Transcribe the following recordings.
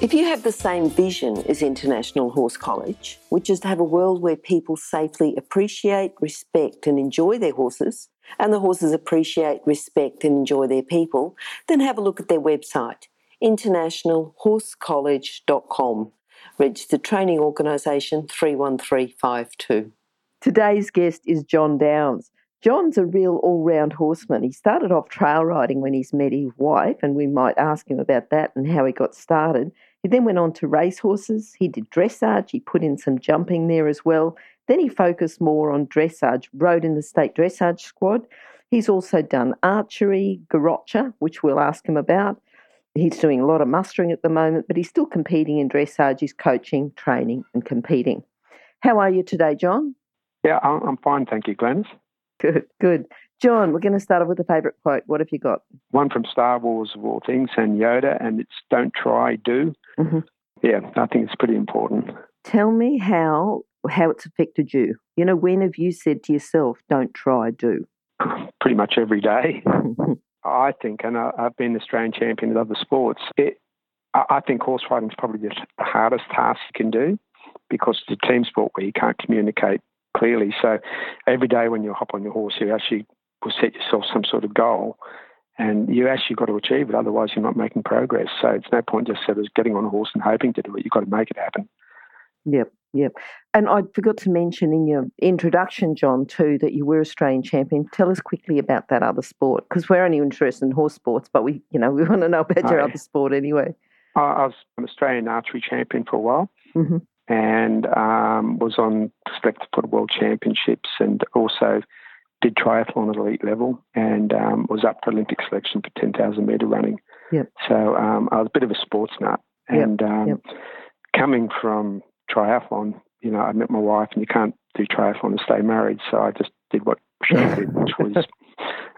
If you have the same vision as International Horse College, which is to have a world where people safely appreciate, respect, and enjoy their horses, and the horses appreciate, respect, and enjoy their people, then have a look at their website, internationalhorsecollege.com, registered training organisation 31352. Today's guest is John Downs. John's a real all round horseman. He started off trail riding when he's met his wife, and we might ask him about that and how he got started. He then went on to race horses. He did dressage. He put in some jumping there as well. Then he focused more on dressage, rode in the state dressage squad. He's also done archery, garrocha, which we'll ask him about. He's doing a lot of mustering at the moment, but he's still competing in dressage. He's coaching, training, and competing. How are you today, John? Yeah, I'm fine, thank you, Glenys. Good, good. John, we're going to start off with a favourite quote. What have you got? One from Star Wars of all things and Yoda, and it's "Don't try, do." Mm-hmm. Yeah, I think it's pretty important. Tell me how how it's affected you. You know, when have you said to yourself, "Don't try, do"? Pretty much every day. I think, and I, have been Australian champion in other sports. It, I think horse riding is probably the hardest task you can do because it's a team sport where you can't communicate clearly. So every day when you hop on your horse, you actually will set yourself some sort of goal and you actually got to achieve it. Otherwise, you're not making progress. So it's no point just sort of getting on a horse and hoping to do it. You've got to make it happen. Yep, yep. And I forgot to mention in your introduction, John, too, that you were Australian champion. Tell us quickly about that other sport because we're only interested in horse sports, but we, you know, we want to know about your other sport anyway. I was an Australian archery champion for a while. Mm-hmm. And um, was on selected for the World Championships, and also did triathlon at elite level and um, was up for Olympic selection for 10,000 metre running. Yep. So um, I was a bit of a sports nut. And yep. Um, yep. coming from triathlon, you know, I met my wife and you can't do triathlon and stay married. So I just did what she did, which was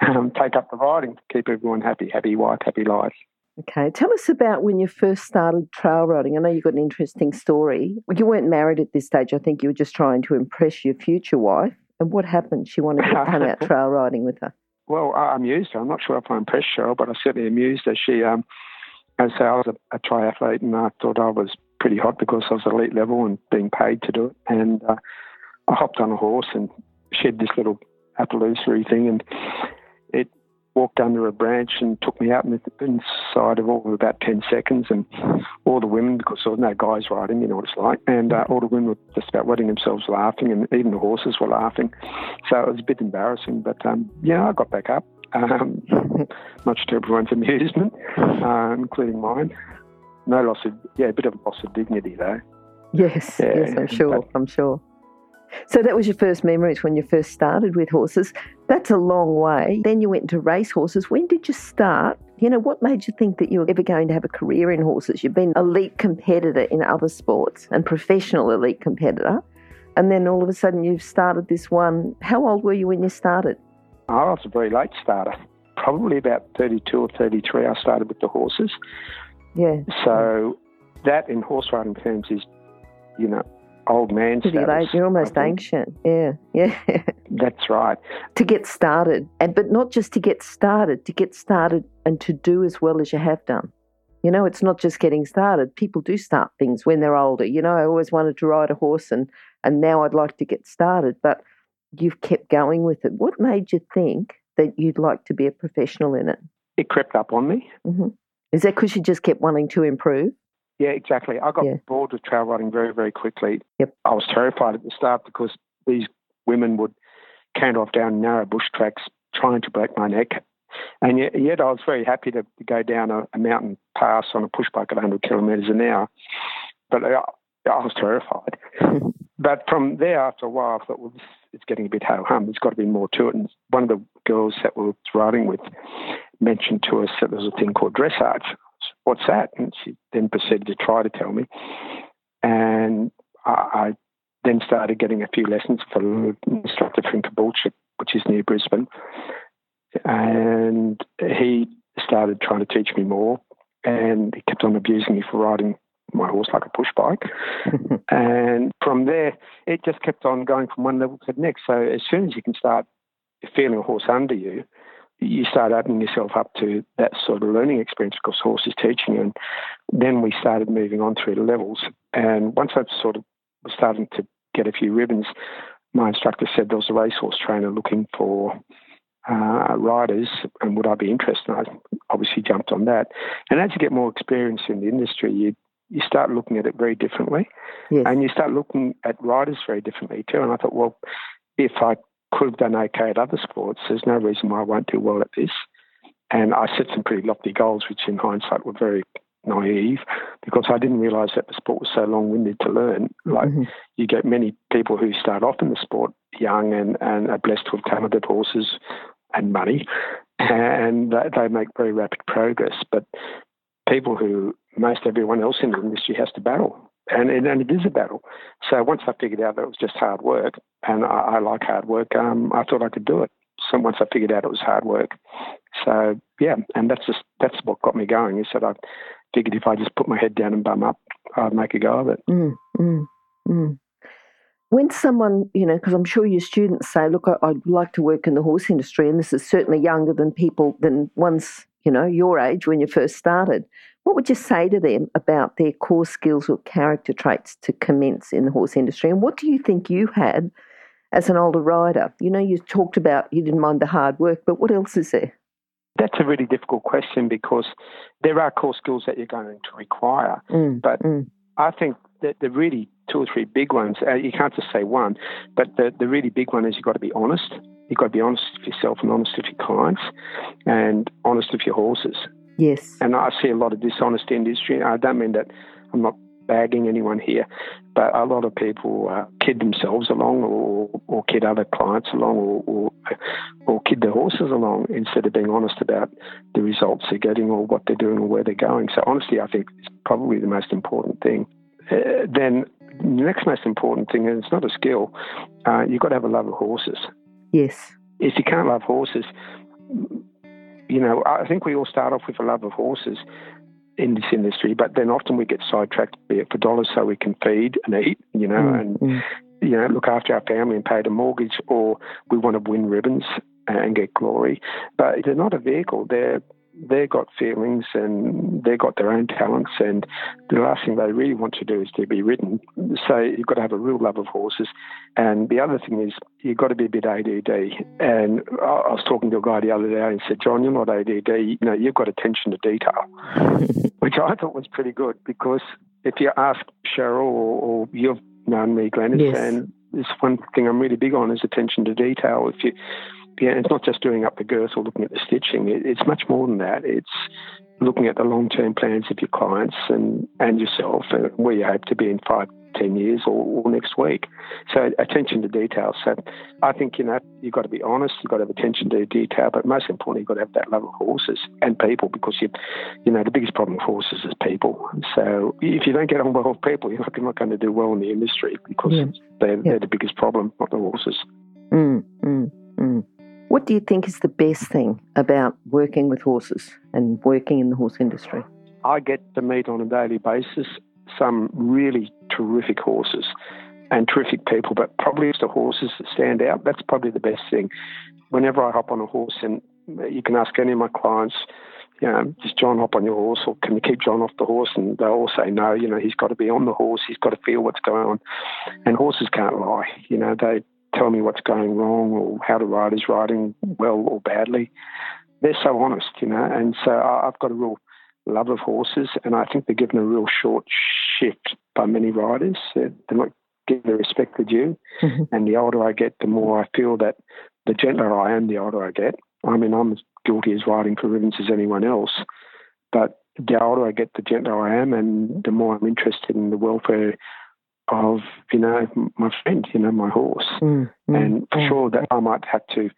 um, take up the riding, to keep everyone happy, happy wife, happy life. Okay, tell us about when you first started trail riding. I know you've got an interesting story. You weren't married at this stage. I think you were just trying to impress your future wife. And what happened? She wanted to come out trail riding with her. Well, I amused her. I'm not sure if I impressed her, but I certainly amused her. She, um, as I say, I was a, a triathlete, and I thought I was pretty hot because I was elite level and being paid to do it. And uh, I hopped on a horse and shed this little Appaloosa thing, and walked under a branch and took me out inside of all of about 10 seconds. And all the women, because there was no guys riding, you know what it's like, and uh, all the women were just about wetting themselves laughing, and even the horses were laughing. So it was a bit embarrassing, but um, yeah, I got back up, um, much to everyone's amusement, uh, including mine. No loss of, yeah, a bit of loss of dignity though. Yes, yeah, yes, I'm sure, but, I'm sure. So that was your first memories when you first started with horses. That's a long way. Then you went into race horses. When did you start? You know, what made you think that you were ever going to have a career in horses? You've been elite competitor in other sports and professional elite competitor. And then all of a sudden you've started this one. How old were you when you started? Oh, I was a very late starter. Probably about 32 or 33, I started with the horses. Yeah. So that in horse riding terms is, you know, old man Pretty status, late. You're almost ancient. Yeah, yeah. That's right. To get started, and but not just to get started, to get started and to do as well as you have done. You know, it's not just getting started. People do start things when they're older. You know, I always wanted to ride a horse, and and now I'd like to get started, but you've kept going with it. What made you think that you'd like to be a professional in it? It crept up on me. Mm-hmm. Is that because you just kept wanting to improve? Yeah, exactly. I got yeah. bored with trail riding very, very quickly. Yep. I was terrified at the start because these women would canter off down narrow bush tracks trying to break my neck. And yet, yet I was very happy to, go down a, a, mountain pass on a push bike at 100 kilometres an hour. But uh, I, I was terrified. but from there, after a while, I thought, well, this, it's getting a bit ho hum. There's got to be more to it. And one of the girls that we were riding with mentioned to us that there was a thing called dressage what's that? And she then proceeded to try to tell me. And I, I then started getting a few lessons from an instructor from Bulchik, which is near Brisbane. And he started trying to teach me more, and he kept on abusing me for riding my horse like a push bike. and from there, it just kept on going from one level to the next. So as soon as you can start feeling a horse under you, you start opening yourself up to that sort of learning experience because horse is teaching you. And then we started moving on through the levels. And once I sort of was starting to get a few ribbons, my instructor said there was a racehorse trainer looking for uh, riders and would I be interested? And I obviously jumped on that. And as you get more experience in the industry, you you start looking at it very differently, yes. and you start looking at riders very differently too. And I thought, well, if I could have done okay at other sports, there's no reason why I won't do well at this. And I set some pretty lofty goals, which in hindsight were very naive because I didn't realise that the sport was so long-winded to learn. Like mm-hmm. you get many people who start off in the sport young and, and are blessed with talented horses and money, and they make very rapid progress. But people who most everyone else in the industry has to battle. And, and, it is a battle. So once I figured out that it was just hard work, and I, I like hard work, um, I thought I could do it. So once I figured out it was hard work, so yeah, and that's just that's what got me going. Is that I figured if I just put my head down and bum up, I'd make a go of it. Mm, mm, mm. When someone, you know, because I'm sure your students say, look, I, would like to work in the horse industry, and this is certainly younger than people than once, you know, your age when you first started. What would you say to them about their core skills or character traits to commence in the horse industry? And what do you think you had as an older rider? You know, you talked about you didn't mind the hard work, but what else is there? That's a really difficult question because there are core skills that you're going to require. Mm, but mm. I think that the really two or three big ones, uh, you can't just say one, but the, the really big one is you've got to be honest. You've got to be honest with yourself and honest with your clients and honest with your horses. Yes. And I see a lot of dishonest industry. I don't mean that I'm not bagging anyone here, but a lot of people uh, kid themselves along or, or kid other clients along or, or, or kid their horses along instead of being honest about the results they're getting or what they're doing or where they're going. So, honestly, I think is probably the most important thing. Uh, then the next most important thing, and it's not a skill, uh, you've got to have a love of horses. Yes. If you can't love horses, you know, I think we all start off with a love of horses in this industry, but then often we get sidetracked, be it for dollars so we can feed and eat, you know, mm, and mm. you know look after our family and pay the mortgage, or we want to win ribbons and get glory. But they're not a vehicle; they're they've got feelings and they've got their own talents, and the last thing they really want to do is to be ridden. So you've got to have a real love of horses. And the other thing is you've got to be a bit ADD. And I was talking to a guy the other day and said, John, you're not ADD. You know, you've got attention to detail, which I thought was pretty good because if you ask Cheryl or, or you've known me, Glennis, yes. and this one thing I'm really big on is attention to detail. If you yeah, it's not just doing up the girth or looking at the stitching. it's much more than that. It's looking at the long-term plans of your clients and, and yourself and where you hope to be in five, ten years or, or next week. So attention to detail. So I think, you know, you've got to be honest, you've got to have attention to detail, but most importantly, you've got to have that love of horses and people because, you, you know, the biggest problem with horses is people. So if you don't get on well with people, you're not, you're not going to do well in the industry because yeah. They're, yeah. they're, the biggest problem, not the horses. Mm, mm, mm. What do you think is the best thing about working with horses and working in the horse industry? I get to meet on a daily basis some really terrific horses and terrific people, but probably it's the horses that stand out. That's probably the best thing. Whenever I hop on a horse, and you can ask any of my clients, you know, does John hop on your horse or can you keep John off the horse? And they all say no, you know, he's got to be on the horse, he's got to feel what's going on. And horses can't lie. You know, they tell me what's going wrong or how the rider's riding well or badly. They're so honest, you know, and so I've got a real love of horses, and I think they're given a real short shift by many riders. They're not given the respect they due, mm-hmm. and the older I get, the more I feel that the gentler I am, the older I get. I mean, I'm as guilty as riding for ribbons as anyone else, but the older I get, the gentler I am, and the more I'm interested in the welfare of you know my friend, you know my horse, mm, mm, and for mm. sure that I might have to,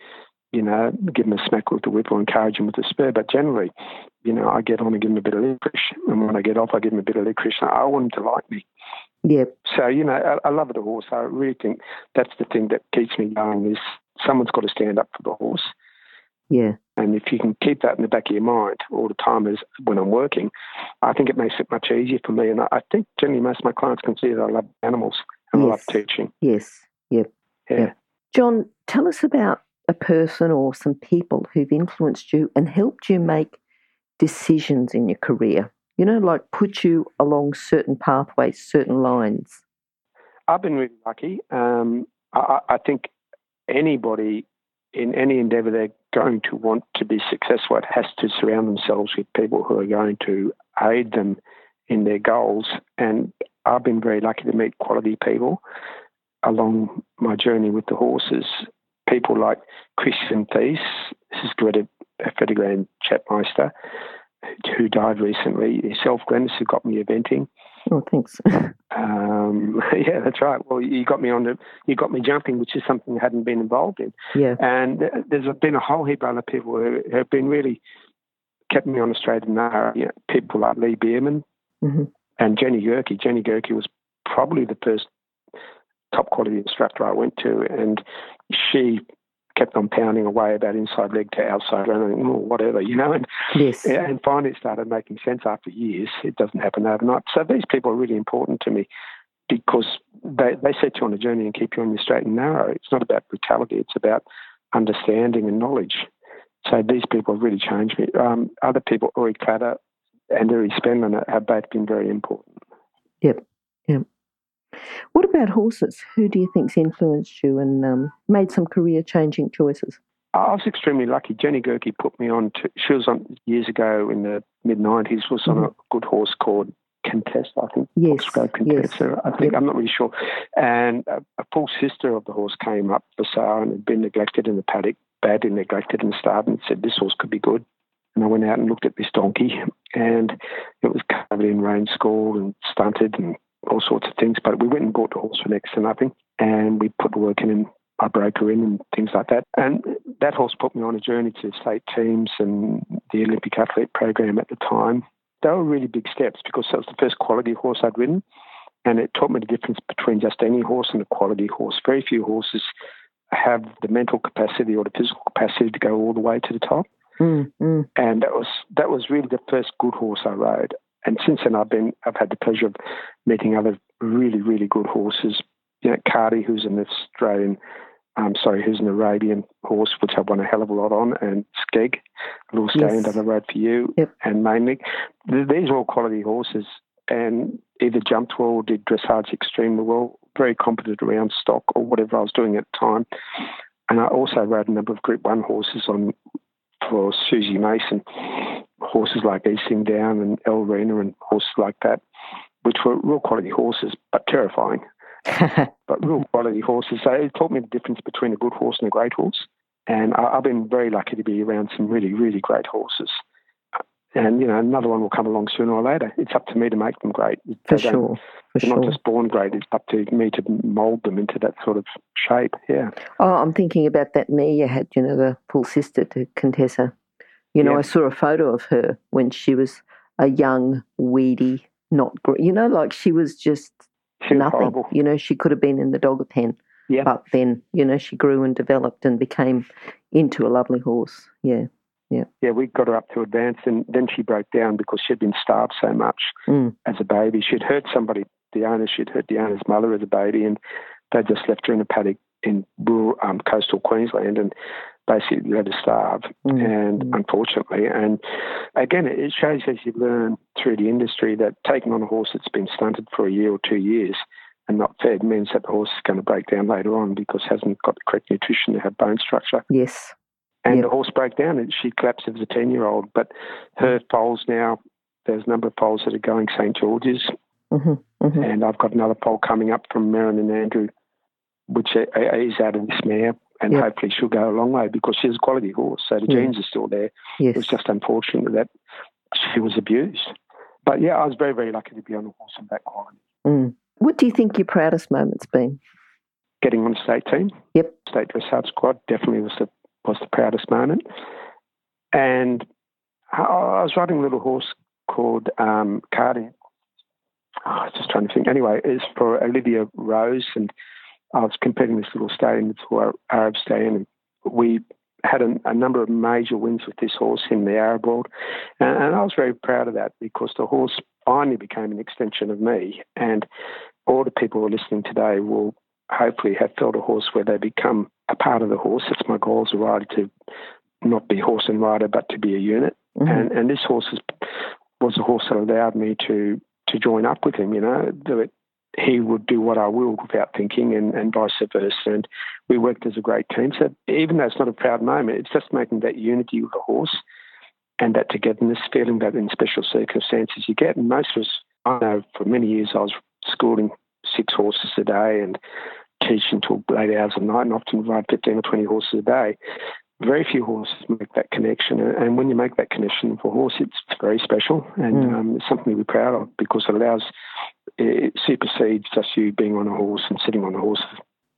you know, give him a smack with the whip or encourage him with the spur. But generally, you know, I get on and give him a bit of licorice, and when I get off, I give him a bit of licorice. I want him to like me, Yeah. So, you know, I, I love the horse. I really think that's the thing that keeps me going is someone's got to stand up for the horse. Yeah. And if you can keep that in the back of your mind all the time as when I'm working, I think it makes it much easier for me. And I, I think generally most of my clients can see that I love animals and Yes. I love teaching. Yes. Yep. Yeah. Yeah. John, tell us about a person or some people who've influenced you and helped you make decisions in your career. You know, like put you along certain pathways, certain lines. I've been really lucky. Um, I I think anybody in any endeavour they're going to want to be successful it has to surround themselves with people who are going to aid them in their goals. And I've been very lucky to meet quality people along my journey with the horses. People like Christian Thies, this is Greta Federgrand Chapmeister, who died recently. Yourself, Glennis, who got me eventing. Oh, thanks. Um, yeah, that's right. Well, you got me on the, you got me jumping, which is something I hadn't been involved in. yeah. And there's been a whole heap of other people who have been really kept me on the straight and narrow. You know, people like Lee Bierman Mhm. and Jenny Gerke. Jenny Gerke was probably the first top quality instructor I went to, and she kept on pounding away about inside leg to outside running or whatever, you know. And Yes. and finally it started making sense after years. It doesn't happen overnight. So these people are really important to me because they, they set you on a journey and keep you on your straight and narrow. It's not about brutality, it's about understanding and knowledge. So these people have really changed me. Um, other people, Uri Clatter and Uri Spenlin, have both been very important. Yep. What about horses? Who do you think's influenced you and um, made some career changing choices? I was extremely lucky. Jenny Gerke put me on to, she was on years ago in the mid 90s, was on a good horse called Contest, I think. Yes, Foxglove yes. I think, Yep. I'm not really sure. And a, a full sister of the horse came up for sale and had been neglected in the paddock, badly neglected in the stable, and said this horse could be good. And I went out and looked at this donkey, and it was covered in rain scald and stunted and all sorts of things. But we went and bought the horse for next to nothing, and we put the work in and I broke her in and things like that. And that horse put me on a journey to state teams and the Olympic athlete program at the time. They were really big steps because that was the first quality horse I'd ridden. And it taught me the difference between just any horse and a quality horse. Very few horses have the mental capacity or the physical capacity to go all the way to the top. Mm, mm. And that was that was really the first good horse I rode. And since then, I've been I've had the pleasure of meeting other really really good horses. You know, Cardi, who's an Australian, um, sorry, who's an Arabian horse, which I've won a hell of a lot on, and Skeg, a little stallion Yes. that I rode for you, Yep. and mainly these are all quality horses, and either jumped well, or did dressage extremely well, very competent around stock or whatever I was doing at the time. And I also rode a number of Group One horses on for Susie Mason, horses like Easting Down and El Rena and horses like that, which were real quality horses, but terrifying, but real quality horses. So it taught me the difference between a good horse and a great horse. And I, I've been very lucky to be around some really, really great horses. And, you know, another one will come along sooner or later. It's up to me to make them great. for sure. For they're sure. not just born great. It's up to me to mould them into that sort of shape. Yeah. Oh, I'm thinking about that mare you had, you know, the full sister to Contessa. You know, Yeah. I saw a photo of her when she was a young, weedy, not, gr- you know, like she was just nothing. horrible. You know, she could have been in the dogger pen. Yeah. But then, you know, she grew and developed and became into a lovely horse. Yeah. Yeah. yeah, we got her up to advance, and then she broke down because she'd been starved so much Mm. as a baby. She'd hurt somebody, the owner, she'd hurt the owner's mother as a baby, and they just left her in a paddock in rural, um, coastal Queensland and basically let her starve. Mm. And Mm. unfortunately, and again, it shows as you learn through the industry that taking on a horse that's been stunted for a year or two years and not fed means that the horse is going to break down later on because it hasn't got the correct nutrition to have bone structure. Yes. And Yep. the horse broke down and she collapsed as a 10 year old. But her foals now, there's a number of foals that are going St. George's, hmm hmm and I've got another foal coming up from Merrin and Andrew, which is out of this mare. And Yep. hopefully she'll go a long way because she's a quality horse. So the Yeah. genes are still there. It was just unfortunate that she was abused. But yeah, I was very, very lucky to be on a horse of that quality. Mm. What do you think your proudest moment's been? Getting on the state team, Yep. state dressage squad, definitely was the was the proudest moment. And I, I was riding a little horse called um, Cardi, oh, I was just trying to think. Anyway, it's for Olivia Rose, and I was competing this little stallion for Arab stallion, and we had a, a, number of major wins with this horse in the Arab world, and, and, I was very proud of that because the horse finally became an extension of me. And all the people who are listening today will hopefully have felt a horse where they become a part of the horse. It's my goal as a rider to not be horse and rider, but to be a unit. Mm-hmm. And and this horse is, was a horse that allowed me to to join up with him. You know, that he would do what I willed without thinking, and, and vice versa. And we worked as a great team. So even though it's not a proud moment, it's just making that unity with the horse and that togetherness, feeling that in special circumstances you get. And most of us, I know for many years I was schooling six horses a day and teaching till late hours of night and often ride 15 or 20 horses a day. Very few horses make that connection. And when you make that connection for a horse, it's very special and mm. um, it's something to be proud of because it allows, it supersedes just you being on a horse and sitting on a horse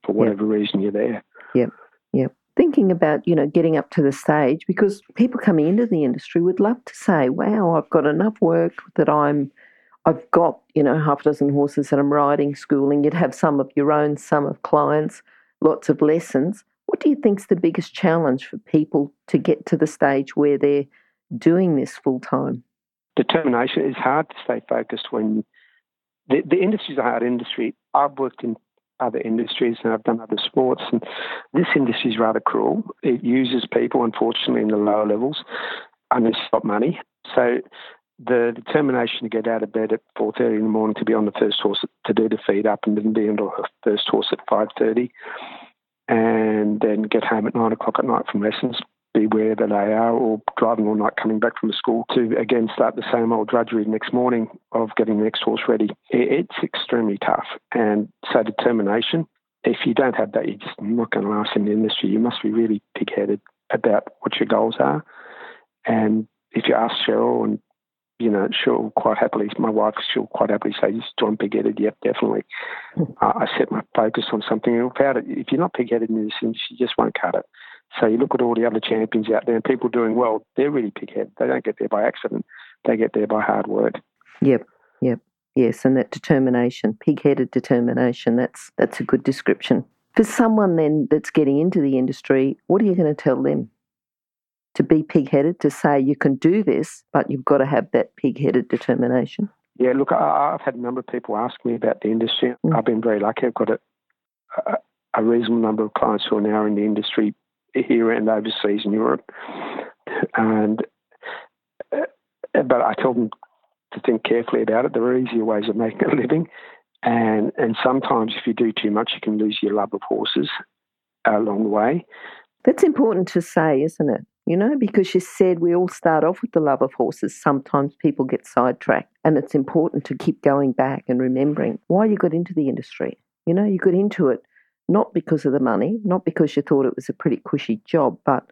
for whatever yep. reason you're there. Yep, yep. Thinking about, you know, getting up to the stage because people coming into the industry would love to say, wow, I've got enough work that I'm I've got, you know, half a dozen horses that I'm riding, schooling. You'd have some of your own, some of clients, lots of lessons. What do you think's the biggest challenge for people to get to the stage where they're doing this full time? Determination is hard to stay focused when the, the industry is a hard industry. I've worked in other industries and I've done other sports, and this industry is rather cruel. It uses people, unfortunately, in the lower levels, and it's got money. So the determination to get out of bed at 4.30 in the morning to be on the first horse to do the feed up and then be on the first horse at 5.30 and then get home at 9 o'clock at night from lessons, be wherever they are or driving all night coming back from the school to again start the same old drudgery the next morning of getting the next horse ready. It's extremely tough. And so determination, if you don't have that, you're just not going to last in the industry. You must be really pig-headed about what your goals are. And if you ask Cheryl and you know, she'll quite happily, my wife, she'll quite happily say, John pig-headed, yep, definitely. uh, I set my focus on something. And without it, if you're not pig-headed in this industry, you just won't cut it. So you look at all the other champions out there and people doing well, they're really pig-headed. They don't get there by accident. They get there by hard work. Yep, yep. Yes, and that determination, pig-headed determination, that's that's a good description. For someone then that's getting into the industry, what are you going to tell them? To be pig headed, to say you can do this, but you've got to have that pig headed determination? Yeah, look, I, have had a number of people ask me about the industry. Mm. I've been very lucky. I've got a, a, a, reasonable number of clients who are now in the industry here and overseas in Europe. And uh, but I tell them to think carefully about it. There are easier ways of making a living, and and sometimes if you do too much, you can lose your love of horses along the way. That's important to say, isn't it? You know, because you said we all start off with the love of horses. Sometimes people get sidetracked, and it's important to keep going back and remembering why you got into the industry. You know, you got into it not because of the money, not because you thought it was a pretty cushy job, but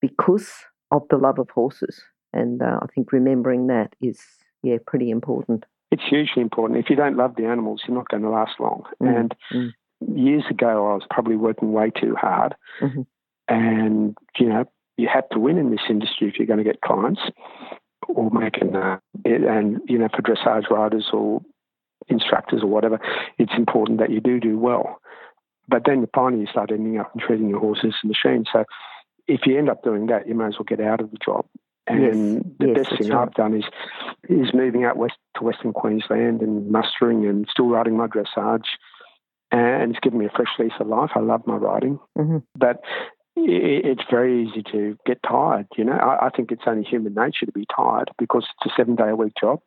because of the love of horses. And uh, I think remembering that is, yeah, pretty important. It's hugely important. If you don't love the animals, you're not going to last long. Mm. And mm. years ago, I was probably working way too hard. Mm-hmm. And, you know, you have to win in this industry if you're going to get clients or make an, uh, and, you know, for dressage riders or instructors or whatever, it's important that you do do well. But then finally you start ending up treating your horses and machines. So if you end up doing that, you may as well get out of the job. And yes, the yes, best thing right. I've done is is moving out west to Western Queensland and mustering and still riding my dressage. And it's given me a fresh lease of life. I love my riding. Mm-hmm. But it's very easy to get tired. You know, I, I, think it's only human nature to be tired because it's a seven day a week job,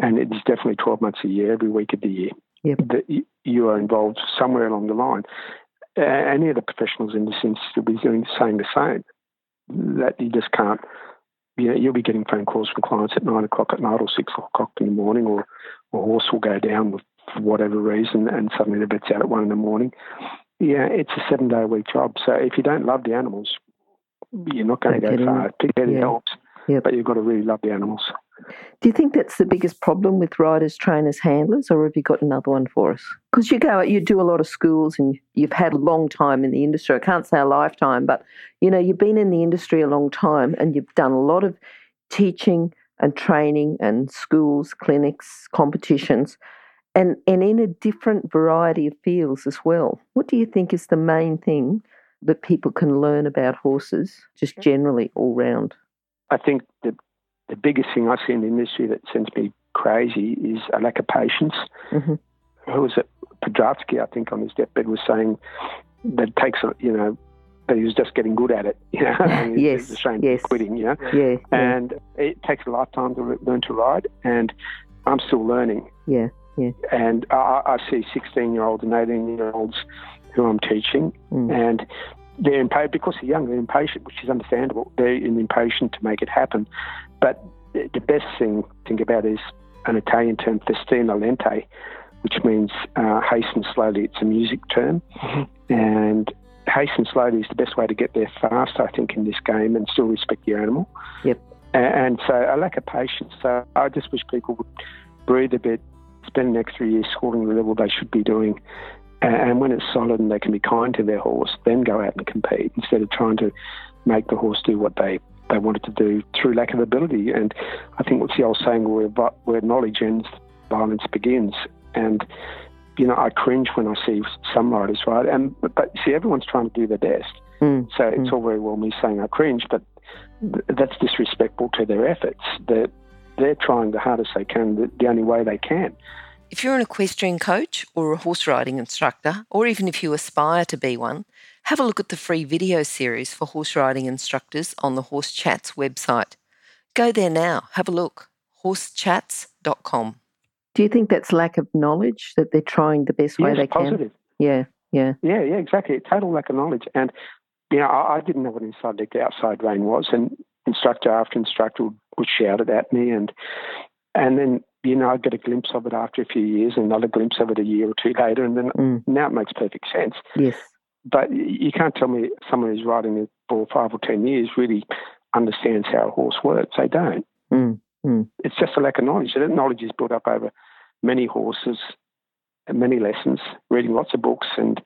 and it is definitely twelve months a year, every week of the year. Yep. That you are involved somewhere along the line. Any of the professionals in this industry will be doing saying the same. That you just can't. You know, you'll be getting phone calls from clients at nine o'clock at night or six o'clock in the morning, or a horse will go down with for whatever reason, and suddenly the vet's out at one in the morning yeah, it's a seven day a week job. So if you don't love the animals, you're not going to go far. Pig-headed yeah. helps, yep. but you've got to really love the animals. Do you think that's the biggest problem with riders, trainers, handlers, or have you got another one for us? Because you go, you do a lot of schools, and you've had a long time in the industry. I can't say a lifetime, but you know, you've been in the industry a long time, and you've done a lot of teaching and training and schools, clinics, competitions. And, and in a different variety of fields as well. What do you think is the main thing that people can learn about horses, just generally all round? I think the, the biggest thing I see in the industry that sends me crazy is a lack of patience. Mm-hmm. Who was it? Podrasky, I think, on his deathbed was saying that it takes, you know, that he was just getting good at it. You know, and yes, ashamed yes. of quitting. You know, yeah, and yeah. it takes a lifetime to learn to ride, and I'm still learning. Yeah, yeah. And I, I see 16 year olds and 18 year olds who I'm teaching, mm. and they're impatient because they're young. They're impatient, which is understandable. They're impatient to make it happen. But the best thing to think about is an Italian term, festina lente, which means uh, hasten slowly. It's a music term, mm-hmm. and hasten slowly is the best way to get there fast, I think, in this game and still respect your animal. Yep. And, so a lack of patience. So I just wish people would breathe a bit, spend the next three years schooling the level they should be doing. And when it's solid and they can be kind to their horse, then go out and compete instead of trying to make the horse do what they, they wanted to do through lack of ability. And I think what's the old saying where, where knowledge ends, violence begins. And you know, I cringe when I see some riders, right? And but, but see, everyone's trying to do their best. Mm. So it's mm. all very well me saying I cringe, but th- that's disrespectful to their efforts. They're they're trying the hardest they can, the, the only way they can. If you're an equestrian coach or a horse riding instructor, or even if you aspire to be one, have a look at the free video series for horse riding instructors on the Horse Chats website. Go there now, have a look. horsechats.com. Do you think that's lack of knowledge that they're trying the best yes, way they positive. can? Yeah, yeah. Yeah, yeah, exactly. Total lack of knowledge. And, you know, I, I didn't know what inside the outside rein was. And instructor after instructor would, would shout it at me. And, and then, you know, I'd get a glimpse of it after a few years, another glimpse of it a year or two later. And then mm. now it makes perfect sense. Yes. But you can't tell me someone who's riding it for five or 10 years really understands how a horse works. They don't. Mm. Mm. It's just a lack of knowledge. That knowledge is built up over many horses and many lessons, reading lots of books and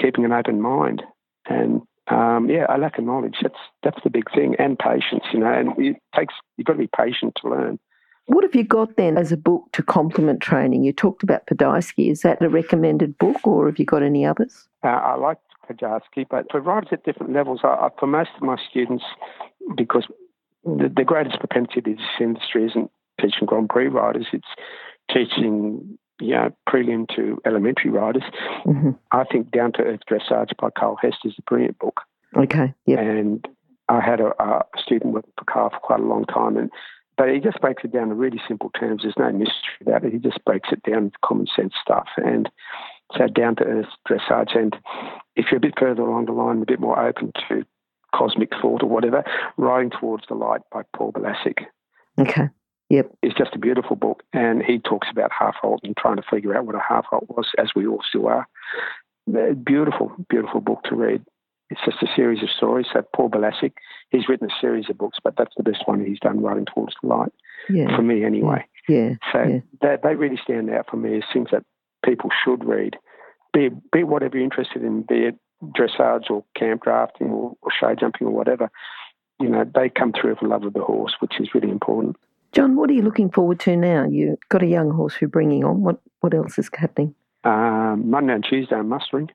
keeping an open mind. And um, yeah, a lack of knowledge. That's that's the big thing, and patience. You know, and it takes you've got to be patient to learn. What have you got then as a book to complement training? You talked about Podarsky. Is that a recommended book, or have you got any others? Uh, I like Podarsky, but for riders at different levels, I, I, for most of my students, because the, the greatest propensity to this industry isn't teaching Grand Prix riders, it's teaching you know, prelim to elementary riders. Mm-hmm. I think Down to Earth Dressage by Carl Hest is a brilliant book. Okay. Yep. And I had a, a student working for Carl for quite a long time, and but he just breaks it down in really simple terms. There's no mystery about it. He just breaks it down to common sense stuff. And so down to earth dressage. And if you're a bit further along the line, a bit more open to cosmic thought or whatever, Riding Towards the Light by Paul Belasik. Okay. Yep. It's just a beautiful book. And he talks about half halt and trying to figure out what a half halt was, as we all still are. Beautiful, beautiful book to read. It's just a series of stories. So Paul Belasik, he's written a series of books, but that's the best one he's done, Riding Towards the Light, yeah. for me anyway. Yeah. So yeah. They, they really stand out for me as things that people should read. Be, be whatever you're interested in, be it dressage or camp drafting or, or show jumping or whatever. You know, they come through a love of the horse, which is really important. John, what are you looking forward to now? You've got a young horse you're bringing on. What what else is happening? Um, Monday and Tuesday, I'm mustering.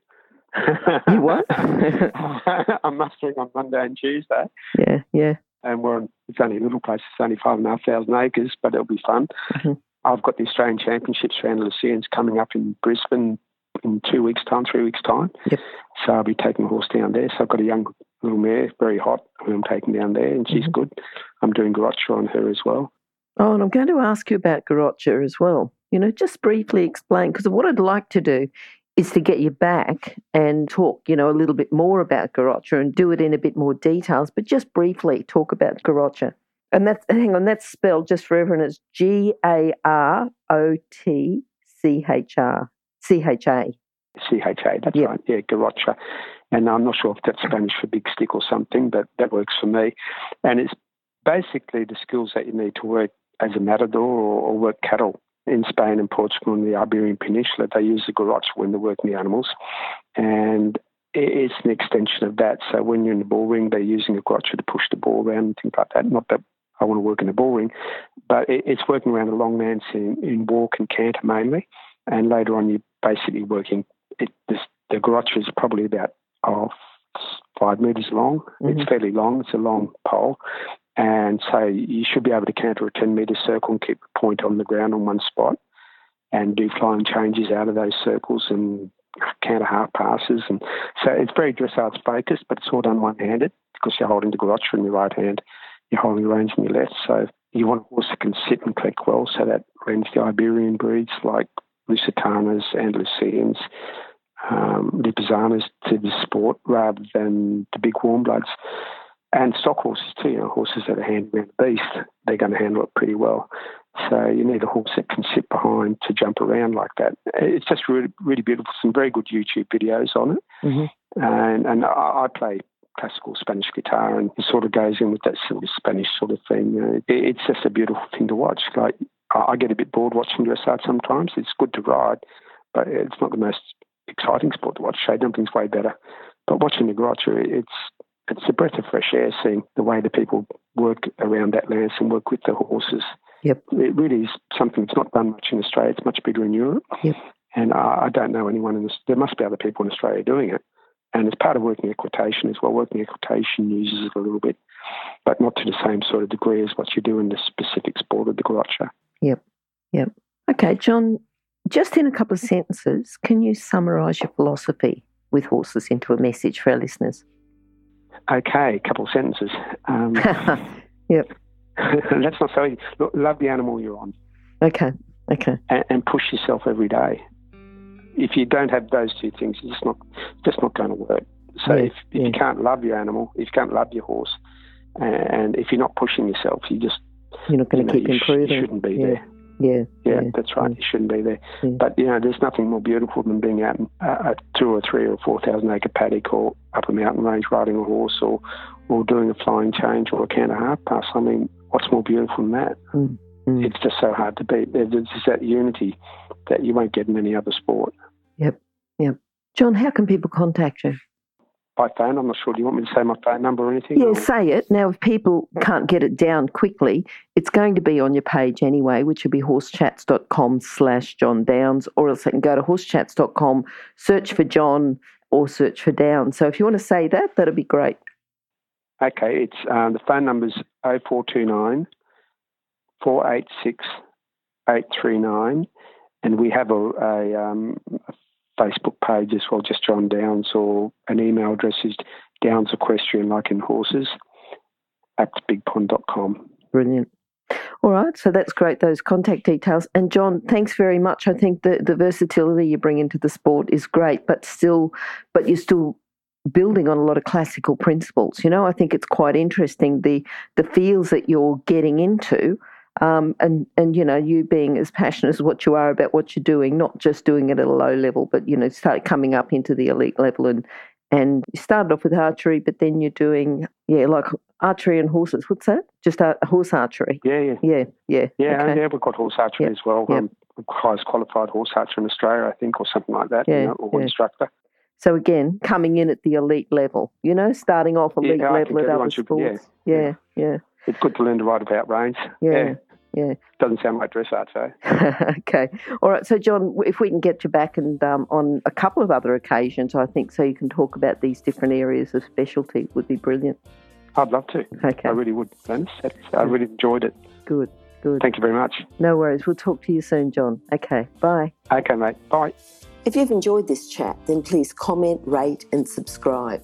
you what? I'm mustering on Monday and Tuesday. Yeah, yeah. And we're on, it's only a little place. It's only five and a half thousand acres, but it'll be fun. Mm-hmm. I've got the Australian Championships for Andalusians coming up in Brisbane in two weeks' time, three weeks' time. Yep. So I'll be taking a horse down there. So I've got a young little mare, very hot, who I'm taking down there, and she's mm-hmm. good. I'm doing garrocha on her as well. Oh, and I'm going to ask you about garrocha as well. You know, just briefly explain, because what I'd like to do is to get you back and talk, you know, a little bit more about garrocha and do it in a bit more details, but just briefly talk about garrocha. And that's, hang on, that's spelled just for everyone, it's G A R O T C H R, C H A. C H A, that's yep. right, yeah, garrocha. And I'm not sure if that's Spanish for big stick or something, but that works for me. And it's basically the skills that you need to work as a matador or, or work cattle. In Spain and Portugal and the Iberian Peninsula, they use the garrote when they're working the animals. And it's an extension of that. So when you're in the bull ring, they're using a garrote to push the ball around and things like that. Not that I want to work in the bull ring, but it's working around the long lance in, in walk and canter mainly. and later on you're basically working. It, this, the garrocha is probably about oh, five metres long. Mm-hmm. It's fairly long. It's a long pole. And so you should be able to counter a 10 metre circle and keep the point on the ground on one spot and do flying changes out of those circles and counter half passes. And so it's very dressage focused, but it's all done one handed because you're holding the garrocha in your right hand, you're holding the reins in your left. So you want a horse that can sit and click well. So that lends the Iberian breeds like Lusitanos, Andalusians, um, Lipizzaners to the sport rather than the big warm bloods. And stock horses too, you know, horses that are handling the beast, they're going to handle it pretty well. So you need a horse that can sit behind to jump around like that. It's just really, really beautiful. Some very good YouTube videos on it. Mm-hmm. And, and I, I play classical Spanish guitar, and it sort of goes in with that sort of Spanish sort of thing. You know, it, it's just a beautiful thing to watch. Like I, I get a bit bored watching dressage sometimes. It's good to ride, but it's not the most exciting sport to watch. Show jumping's way better, but watching the garrocha, it's it's a breath of fresh air seeing the way the people work around that lance and work with the horses. Yep. It really is something that's not done much in Australia. It's much bigger in Europe. Yep. And I, I don't know anyone in this. There must be other people in Australia doing it. And as part of working equitation as well, working equitation uses it a little bit, but not to the same sort of degree as what you do in the specific sport of the garrocha. Yep. Yep. Okay, John, just in a couple of sentences, can you summarise your philosophy with horses into a message for our listeners? Okay, a couple of sentences. Um, yep. that's not so easy. Look, love the animal you're on. Okay. Okay. And, and, push yourself every day. If you don't have those two things, it's just not just not going to work. So yeah, if, if yeah. you can't love your animal, if you can't love your horse, and if you're not pushing yourself, you just you're not going to you know, keep improving. Sh- you shouldn't be yeah. there. Yeah, yeah, yeah, that's right. You shouldn't be there. But you know, there's nothing more beautiful than being out in a two or three or four thousand acre paddock or up a mountain range riding a horse or or doing a flying change or a canter half pass. I mean, what's more beautiful than that? Mm. Mm. It's just so hard to beat. There's just that unity that you won't get in any other sport. Yep, yep. John, how can people contact you? by phone. I'm not sure. Do you want me to say my phone number or anything? Yeah, or? say it. Now, if people can't get it down quickly, it's going to be on your page anyway, which will be horsechats.com slash John Downs, or else they can go to horsechats.com, search for John or search for Downs. So if you want to say that, that'd be great. Okay, it's um, the phone number's is 0429 486 839, and we have a, a, um, a Facebook page as well, just John Downs, or an email address is Downs Equestrian, like in horses, at bigpond.com. Brilliant. All right, so that's great, those contact details. And John, thanks very much. I think the, the versatility you bring into the sport is great, but still, but you're still building on a lot of classical principles. You know, I think it's quite interesting the the fields that you're getting into um, and and you know you being as passionate as what you are about what you're doing, not just doing it at a low level, but you know start coming up into the elite level and and you started off with archery, but then you're doing yeah like archery and horses. What's that? Just a, horse archery. Yeah, yeah, yeah, yeah. Yeah, okay. yeah. We've got horse archery yep. as well. Yep. Um, highest qualified horse archer in Australia, I think, or something like that. Yeah, you know, or yeah. instructor. So again, coming in at the elite level, you know, starting off elite yeah, level at other sports. yeah, yeah, yeah. It's good to learn to ride about reins. Yeah, yeah. Doesn't sound like dressage, though. okay. All right. So, John, if we can get you back and um, on a couple of other occasions, I think, so you can talk about these different areas of specialty would be brilliant. I'd love to. Okay. I really would, Glennis. I really enjoyed it. Good, good. Thank you very much. No worries. We'll talk to you soon, John. Okay. Bye. Okay, mate. Bye. If you've enjoyed this chat, then please comment, rate, and subscribe.